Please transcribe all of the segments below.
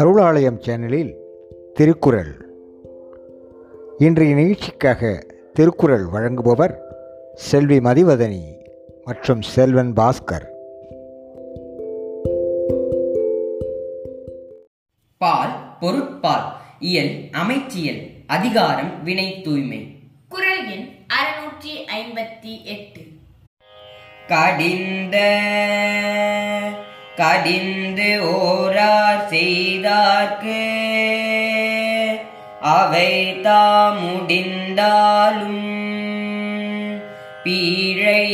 அருளாலயம் சேனலில் திருக்குறள். இன்றைய நிகழ்ச்சிக்காக திருக்குறள் வழங்குபவர் செல்வி மதிவதனி மற்றும் செல்வன் பாஸ்கர். பால் பொருட்பால் இயல் அமைச்சியல் அதிகாரம் வினை தூய்மை. குரல் எண் அறுநூற்றி ஐம்பத்தி எட்டு. கடிந்த கடிந்து ஓரார் செய்தார்க்கு. அவை தாமுடிந்தாலும் பீழை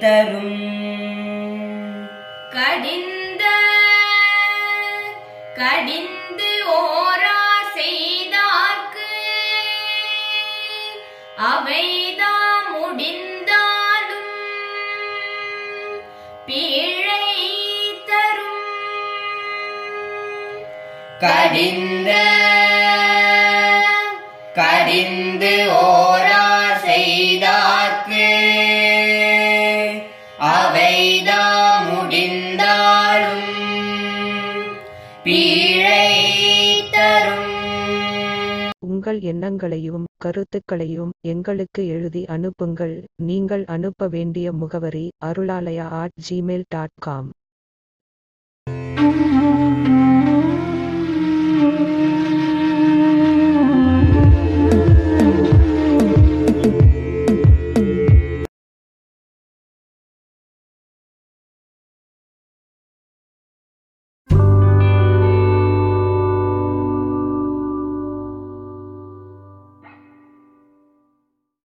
தரும். கடிந்த கடிந்து ஓரா செய்தார்க்கு. அவைதாம் முடிந்த கடிந்த கடிந்து ஓரா செய்தார்க்கு அவைதா முடிந்தாலும் பீழை தரும். உங்கள் எண்ணங்களையும் கருத்துக்களையும் எங்களுக்கு எழுதி அனுப்புங்கள். நீங்கள் அனுப்ப வேண்டிய முகவரி Arulalaya at Gmail dot com